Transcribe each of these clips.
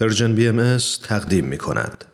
پرژن بی ام تقدیم می کند.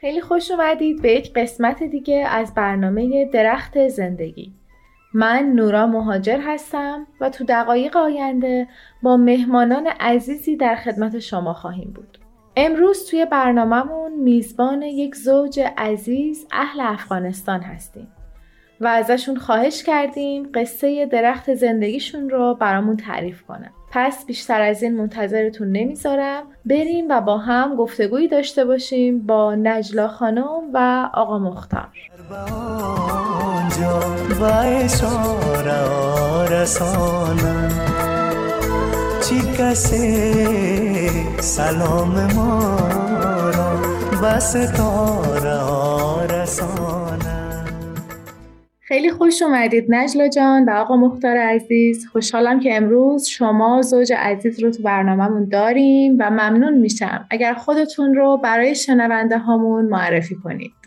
خیلی خوش اومدید به یک قسمت دیگه از برنامه درخت زندگی من نورا مهاجر هستم و تو دقایق آینده با مهمانان عزیزی در خدمت شما خواهیم بود. امروز توی برنامهمون میزبان یک زوج عزیز اهل افغانستان هستیم و ازشون خواهش کردیم قصه درخت زندگیشون رو برامون تعریف کنن. پس بیشتر از این منتظرتون نمی‌ذارم بریم و با هم گفتگویی داشته باشیم با نجلا خانم و آقا مختار سلام ما تاره خیلی خوش اومدید نجلا جان و آقا مختار عزیز. خوشحالم که امروز شما زوج عزیز رو تو برنامهمون داریم و ممنون میشم. اگر خودتون رو برای شنونده هامون معرفی کنید.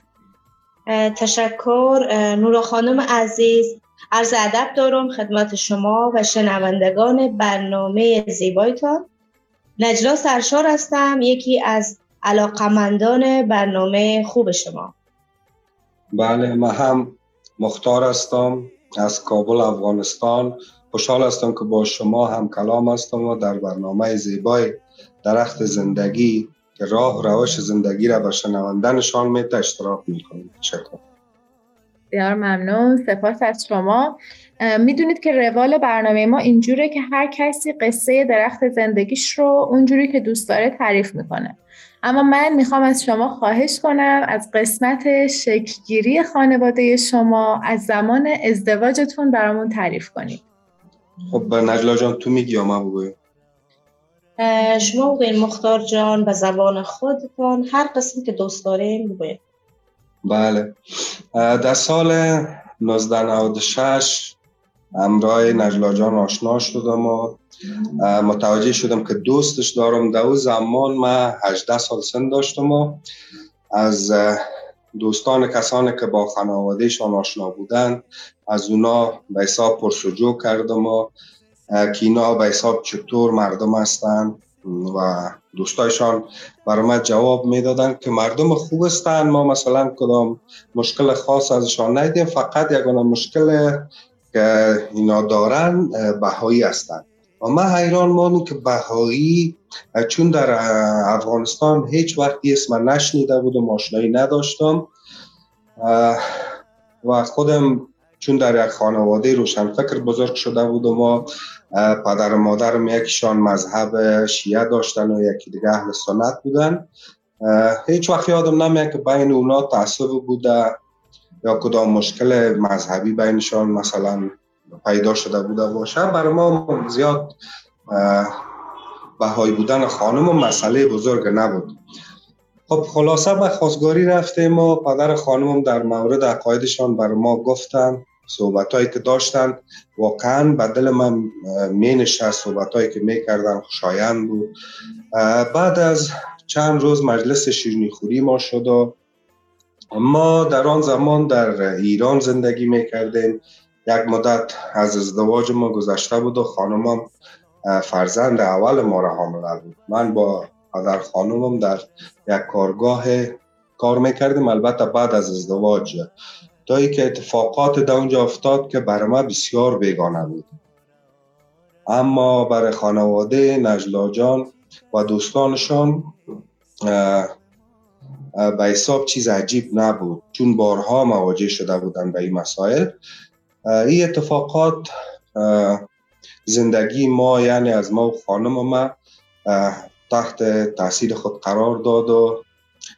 تشکر. نورا خانم عزیز عرض ادب دارم خدمت شما و شنوندگان برنامه زیبایتان. نجلا سرشار هستم یکی از علاقمندان برنامه خوب شما. بله ما هم مختار هستم از کابل افغانستان. خوشحال هستم که با شما هم کلام هستم و در برنامه زیبای درخت زندگی که راه روش زندگی را به شنوندنشان میت اشتراک می‌کنم تشکر بسیار ممنون. سپاس از شما. می‌دونید که روال برنامه ما اینجوره که هر کسی قصه درخت زندگیش رو اونجوری که دوست داره تعریف می‌کنه. اما من می‌خوام از شما خواهش کنم از قسمت شکلگیری خانواده شما از زمان ازدواجتون برامون تعریف کنید. خب نجلا جان تو میگی یا من بگویم؟ شما بگوین مختار جان به زبان خودتون هر قسم که دوست داریم بگوین بله. در سال 1996 امرای نجلا جان آشنا شدم و متوجه شدم که دوستش دارم در زمان من 18 سال سن داشتم و از دوستان کسانی که با خانوادهشان آشنا بودن از اونا به حساب پرسجو کردم و که اینا به حساب چطور مردم هستن و دوستایشان برای من جواب می‌دادن که مردم خوب هستن ما مثلا کدام مشکل خاص ازشان ندیدیم فقط یگانه مشکل که اینا دارن بهایی هستند و من حیران مانم که بهایی چون در افغانستان هیچ وقتی اسم نشنیده بود و ماشنایی نداشتم و خودم چون در یک خانواده روشن فکر بزرگ شده بود و ما پدر و مادرم یکیشان مذهب شیعه داشتن و یکی دیگه اهل سنت بودن. هیچ وقت یادم نمیاد که بین اونا تعصب بوده یا کدام مشکل مذهبی بینشان مثلا پیدا شده بوده باشه. برای ما زیاد بهای بودن خانم و مسئله بزرگ نبود. خب خلاصه به خواستگاری رفتیم و پدر خانمم در مورد عقایدشان بر ما گفتن. صحبت هایی که داشتن. واقعا به دل من می نشست صحبت هایی که می کردن خوشایند بود. بعد از چند روز مجلس شیرنی خوری ما شد ما در آن زمان در ایران زندگی می کردیم. یک مدت از ازدواج ما گذشته بود و خانمم فرزند اول ما را حامله بود من با پدر خانمم در یک کارگاه کار می‌کردیم البته بعد از ازدواج تا که اتفاقات در اونجا افتاد که برای ما بسیار بیگانه بود. اما برای خانواده نجلا جان و دوستانشان به حساب چیز عجیب نبود. چون بارها مواجه شده بودن به این مسائل. این اتفاقات زندگی ما یعنی از ما و خانم ما تحت تاثیر خود قرار داد و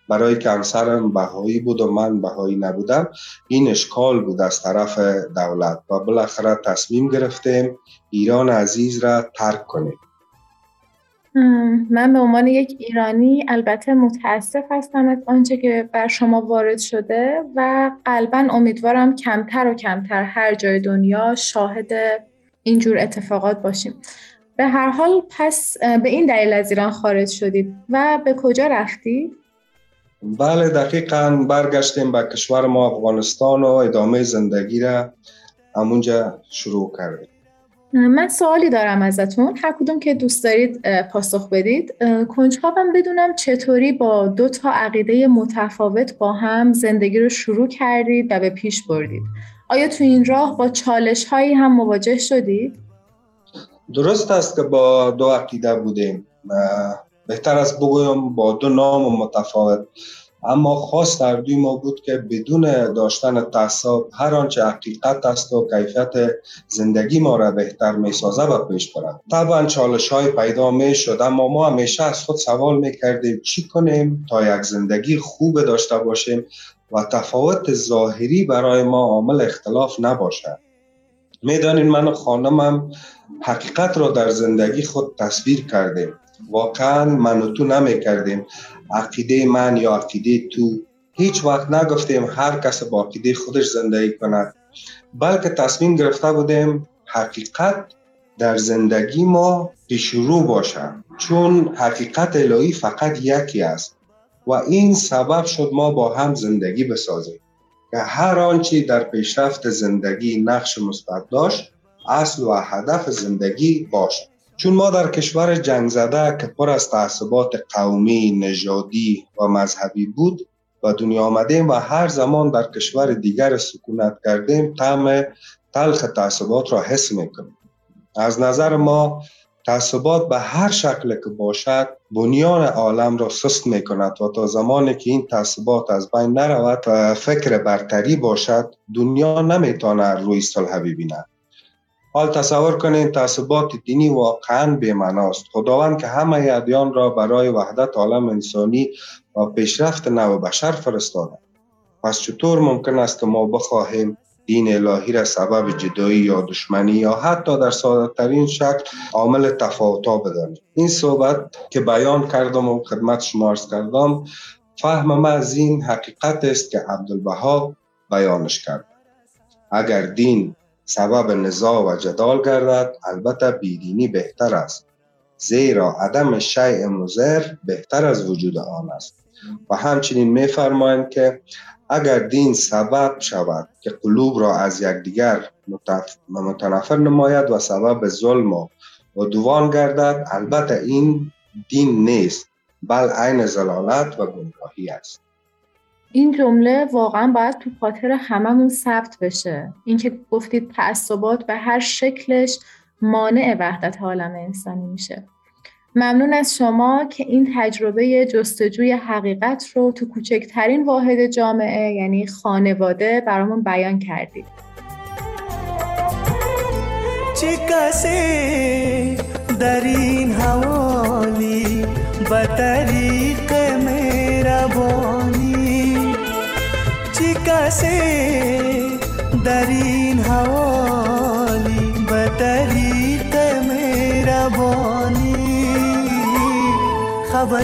برای که همسرم بهایی بود و من بهایی نبودم. این اشکال بود از طرف دولت و بالاخره تصمیم گرفتیم ایران عزیز را ترک کنیم. من به عنوان یک ایرانی البته متاسف هستم از آنچه که بر شما وارد شده و قلبا امیدوارم کمتر و کمتر هر جای دنیا شاهد اینجور اتفاقات باشیم. به هر حال پس به این دلیل از ایران خارج شدید. و به کجا رفتید؟ بله دقیقا برگشتیم به کشور ما افغانستان و ادامه زندگی را همونجا شروع کردیم. من سوالی دارم ازتون. هر کدوم که دوست دارید پاسخ بدید. کنجکاوم بدونم چطوری با دو تا عقیده متفاوت با هم زندگی رو شروع کردید و به پیش بردید. آیا تو این راه با چالش هایی هم مواجه شدید؟ درست است که با دو عقیده بودیم. بهتر است بگویم با دو نام متفاوت. اما خاص در دوی ما بود که بدون داشتن تعصب هر آنچه حقیقت است و کیفیت زندگی ما را بهتر می سازه و پیش برد. طبعا چالش های پیدا می شد اما ما همیشه از خود سوال می کردیم چی کنیم تا یک زندگی خوب داشته باشیم و تفاوت ظاهری برای ما عامل اختلاف نباشد. می‌دانین من و خانمم حقیقت را در زندگی خود تصویر کردیم. واقعا من و تو نمی کردیم عقیده من یا عقیده تو هیچ وقت نگفتیم هر کس با عقیده خودش زندگی کند. بلکه تصمیم گرفته بودیم حقیقت در زندگی ما پیشرو باشد چون حقیقت الهی فقط یکی است و این سبب شد ما با هم زندگی بسازیم. که هر آنچه در پیشرفت زندگی نقش مثبت داشت اصل و هدف زندگی باشد چون ما در کشور جنگ زده که پر از تعصبات قومی، نژادی و مذهبی بود و دنیا آمدیم و هر زمان در کشور دیگر سکونت کردیم طعم تلخ تعصبات را حس می‌کنیم. از نظر ما تعصبات به هر شکل که باشد بنیان عالم را سست می کند و تا زمانی که این تعصبات از بین نرود و فکر برتری باشد دنیا نمی‌تونه روی صلح ببیند حال تصور کنید تعصبات دینی واقعا بی‌معناست. خداوند که همه ادیان را برای وحدت عالم انسانی و پیشرفت نو بشر فرستاده. پس چطور ممکن است که ما بخواهیم دین الهی را سبب جدایی یا دشمنی یا حتی در ساده ترین شکل عامل تفاوتا بدانیم؟ این صحبت که بیان کردم و خدمت شما ارز کردم فهم ما از این حقیقت است که عبدالبها بیانش کرد. اگر دین سبب نزاع و جدال گردد البته بیدینی بهتر است. زیرا عدم شیء مزر بهتر از وجود آن است. و همچنین میفرمایند که اگر دین سبب شود که قلوب را از یکدیگر متنفر نماید و سبب ظلم و دوان گردد البته این دین نیست بل عین زلالت و گمراهی است. این جمله واقعا باید تو خاطر هممون ثبت بشه. اینکه گفتید تعصبات به هر شکلش مانع وحدت عالم انسانی میشه. ممنون از شما که این تجربه جستجوی حقیقت رو تو کوچکترین واحد جامعه یعنی خانواده برامون بیان کردید. چه در این حوالی به طریق مهربانی چه کسی در این حوالی به طریق مهربانی خبر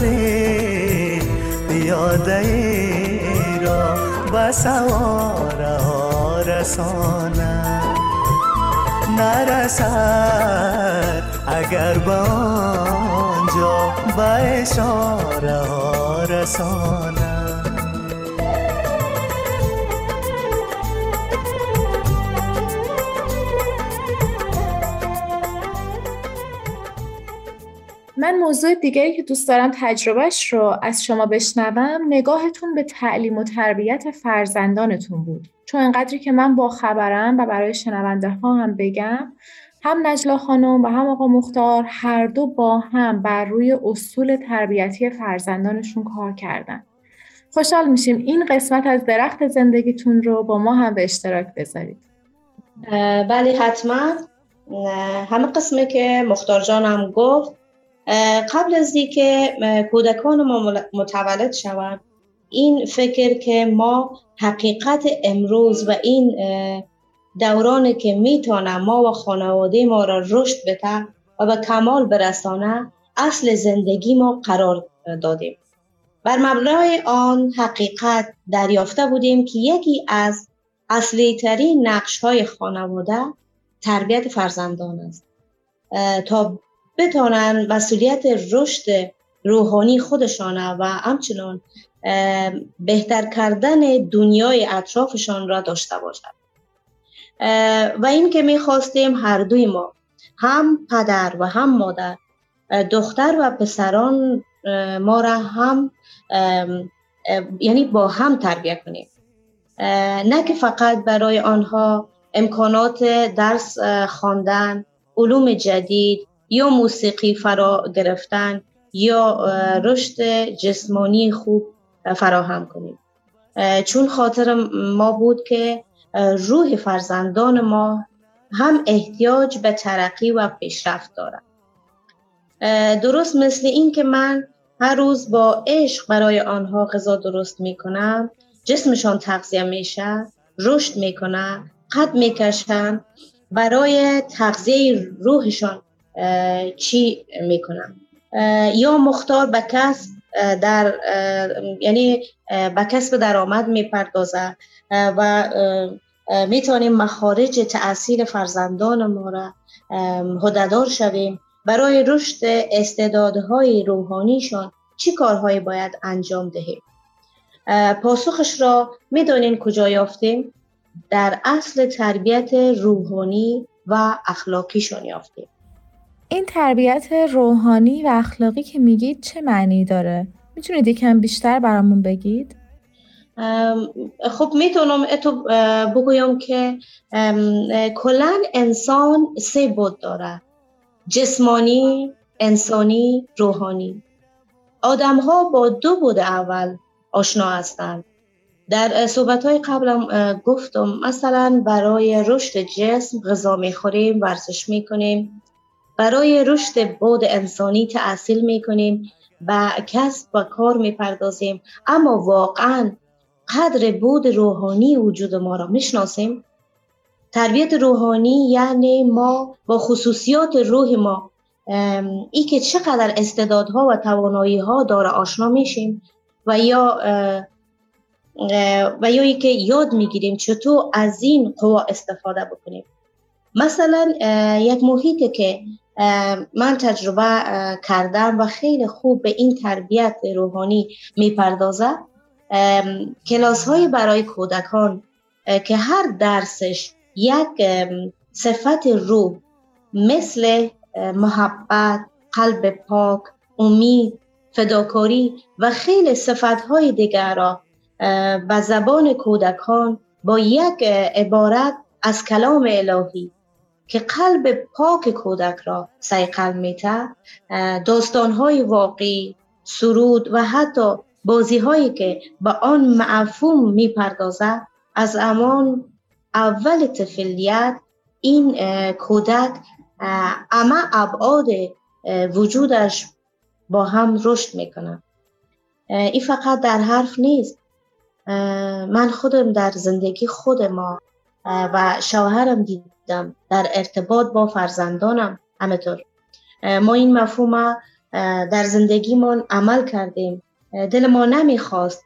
پیاده را به سواره ها رسانه نرسد اگر به آنجا به اشاره ها من موضوع دیگری که دوست دارم تجربهش رو از شما بشنوم نگاهتون به تعلیم و تربیت فرزندانتون بود. چون انقدری که من با خبرم و برای شنونده ها هم بگم هم نجلا خانم و هم آقا مختار هر دو با هم بر روی اصول تربیتی فرزندانشون کار کردن. خوشحال میشیم این قسمت از درخت زندگیتون رو با ما هم به اشتراک بذارید. بله حتما. همه قسمی که مختار جانم گفت قبل از که کودکان ما متولد شوند این فکر که ما حقیقت امروز و این دورانی که می‌تونه ما و خانواده ما را رشد بده و به کمال برسانه اصل زندگی ما قرار دادیم. بر مبنای آن حقیقت دریافته بودیم که یکی از اصلی ترین نقش های خانواده تربیت فرزندان است. تا بتانن مسئولیت رشد روحانی خودشانه و همچنان بهتر کردن دنیای اطرافشان را داشته باشد و این که می‌خواستیم هر دوی ما هم پدر و هم مادر دختر و پسران ما را هم یعنی با هم تربیت کنیم. نه که فقط برای آنها امکانات درس خواندن علوم جدید یا موسیقی فرا گرفتن یا رشد جسمانی خوب فراهم کنیم. چون خاطر ما بود که روح فرزندان ما هم احتیاج به ترقی و پیشرفت دارد. درست مثل این که من هر روز با عشق برای آنها غذا درست می کنم جسمشان تغذیه میشه رشد می‌کنه قد می‌کشن برای تغذیه روحشان چی می‌کنم؟ یا مختار به کسب در یعنی به کسب درآمد می‌پردازه و می‌تونیم مخارج تاثیر فرزندان ما را هددار شویم. برای رشد استعدادهای روحانیشان چی کارهایی باید انجام دهیم؟ پاسخش را می‌دانین کجا یافتیم؟ در اصل تربیت روحانی و اخلاقیشان یافتیم. این تربیت روحانی و اخلاقی که میگید چه معنی داره؟ می‌تونید یکم بیشتر برامون بگید؟ خب می‌تونم اتو بگویم که کلا انسان سه بود داره جسمانی، انسانی، روحانی آدم ها با دو بود اول آشنا هستند در صحبت های قبلم گفتم مثلا برای رشد جسم غذا می‌خوریم ورزش می‌کنیم برای رشد بود انسانی تحصیل می‌کنیم و کسب و کار می‌پردازیم. اما واقعا قدر بود روحانی وجود ما را. می‌شناسیم؟ تربیت روحانی یعنی ما با خصوصیات روح ما ای که چقدر استعدادها و توانایی ها داره آشنا میشیم و یا و یا ای که یاد می‌گیریم چطور از این قوا استفاده بکنیم. مثلا یک محیط که من تجربه کردم و خیلی خوب به این تربیت روحانی می‌پردازه کلاس های برای کودکان که هر درسش یک صفت روح مثل محبت، قلب پاک، امید، فداکاری و خیلی های دیگر را به زبان کودکان با یک عبارت از کلام الهی که قلب پاک کودک را سیقل میته های واقعی سرود و حتی بازی هایی که به آن معفوم می‌پردازد از امان اول طفلیت این کودک اما ابعاد وجودش با هم رشد می‌کنه این فقط در حرف نیست. من خودم در زندگی خود ما و شوهرم دیدم در ارتباط با فرزندانم همطور ما این مفهوم در زندگیمان عمل کردیم. دل ما نمی‌خواست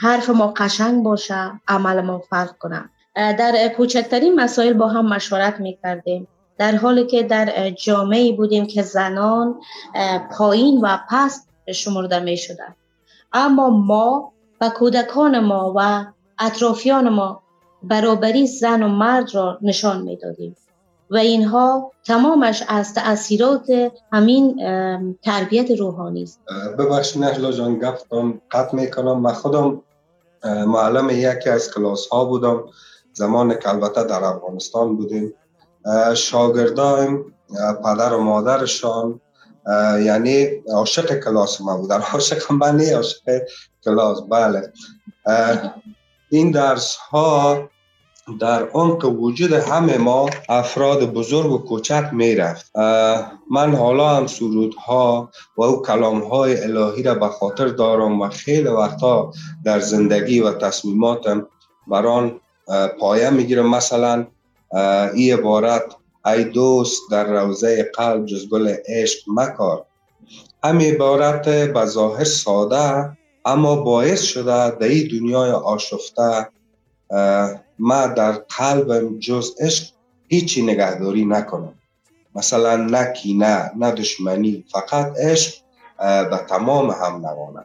حرف ما قشنگ باشه عمل ما فرق کنه. در کوچکترین مسائل با هم مشورت می‌کردیم. در حالی که در جامعه بودیم که زنان پایین و پست شمرده می شدن. اما ما و کودکان ما و اطرافیان ما برابری زن و مرد را نشان می‌دادیم. و اینها تمامش از تاثیرات همین تربیت روحانی است. ببخشید نهلا جان گفتم قطع می‌کنم. من خودم معلم یکی از کلاس ها بودم. زمان که البته در افغانستان بودیم. شاگردایم پدر و مادرشان. یعنی عاشق کلاس ما بودن عاشق من عاشق کلاس. بله. این درس ها در عمق وجود همه ما افراد بزرگ و کوچک می رفت. من حالا هم سرود ها و او کلام های الهی را به خاطر دارم و خیلی وقتا در زندگی و تصمیماتم بران پایه می‌گیرم مثلا ای عبارت ای دوست در روزه قلب جز گل عشق مکار. همین عبارت به ظاهر ساده اما باعث شده در این دنیای آشفته ما در قلبم جز عشق هیچی نگهداری نکنم. مثلا نه کینه نه دشمنی فقط عشق به تمام هم نوانم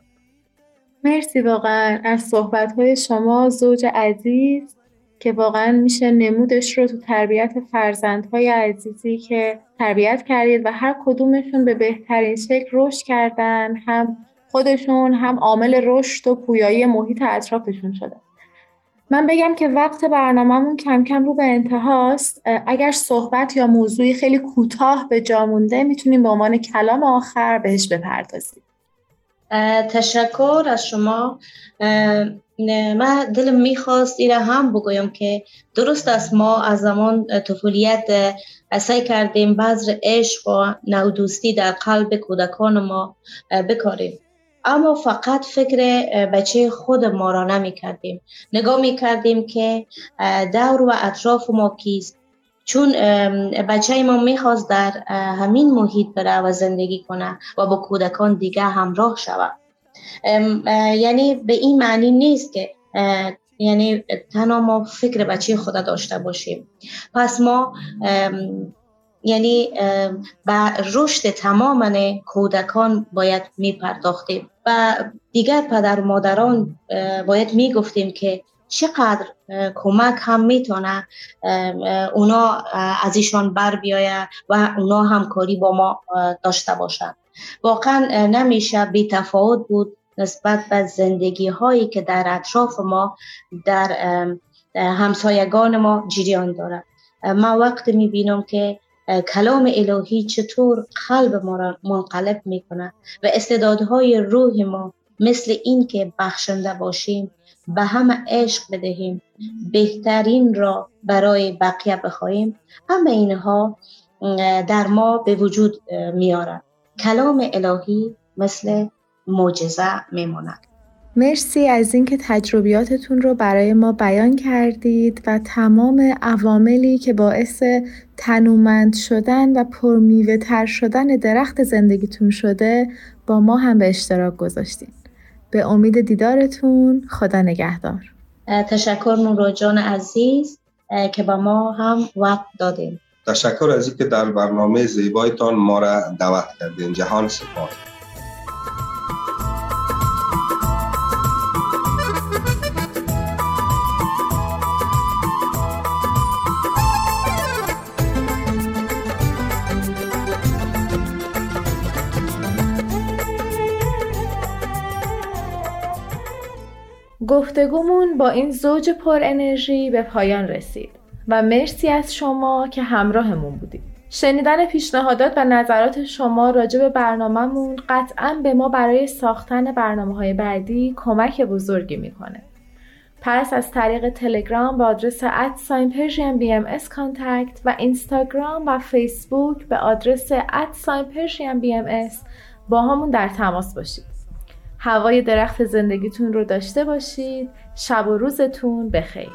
مرسی واقعا از صحبت های شما زوج عزیز که واقعا میشه نمودش رو تو تربیت فرزندهای عزیزی که تربیت کردید و هر کدومشون به بهترین شکل رشد کردن هم خودشون هم عامل رشد و پویایی محیط اطرافشون شده. من بگم که وقت برنامهمون کم کم رو به انتهاست. اگر صحبت یا موضوعی خیلی کوتاه به جا مونده می‌تونیم به عنوان کلام آخر بهش بپردازیم. تشکر از شما. من دلم می‌خواست ایره هم بگویم که درست است ما از زمان طفولیت سعی کردیم بذر عشق و نودوستی در قلب کودکان ما بکاریم. اما فقط فکر بچه خود ما را نمی کردیم نگاه می کردیم که دور و اطراف ما کیست. چون بچه ما می‌خواست در همین محیط بره و زندگی کنه و با کودکان دیگه همراه شود. یعنی به این معنی نیست که یعنی تنها ما فکر بچه خود داشته باشیم. پس ما یعنی به رشد تماما کودکان باید می پرداختیم و دیگر پدر و مادران باید می گفتیم که چقدر کمک هم می‌تونه اونا از ایشان بر بیایه و اونا همکاری با ما داشته باشند. واقعا نمیشه بی تفاوت بود نسبت به زندگی هایی که در اطراف ما در همسایگان ما جریان دارد. ما وقت می‌بینم که کلام الهی چطور قلب ما را منقلب می‌کنه و استعدادهای روح ما مثل این که بخشنده باشیم به همه عشق بدهیم بهترین را برای بقیه بخواهیم. همه اینها در ما به وجود میارد کلام الهی مثل معجزه میماند. مرسی از اینکه تجربیاتتون رو برای ما بیان کردید و تمام عواملی که باعث تنومند شدن و پرمیوه تر شدن درخت زندگیتون شده با ما هم به اشتراک گذاشتین. به امید دیدارتون خدا نگهدار. تشکر نورو جان عزیز که با ما هم وقت دادیم. تشکر از اینکه در برنامه زیبایتان ما را دعوت کردین. جهان سپاس. گفتگومون با این زوج پر انرژی به پایان رسید و مرسی از شما که همراهمون بودید. شنیدن پیشنهادات و نظرات شما راجع به برنامهمون قطعا به ما برای ساختن برنامه های بعدی کمک بزرگی می‌کنه. پس از طریق تلگرام به آدرس at sign Persian BMS contact و اینستاگرام و فیسبوک به آدرس at sign Persian BMS با همون در تماس باشید. هوای درخت زندگیتون رو داشته باشید. شب و روزتون بخیر.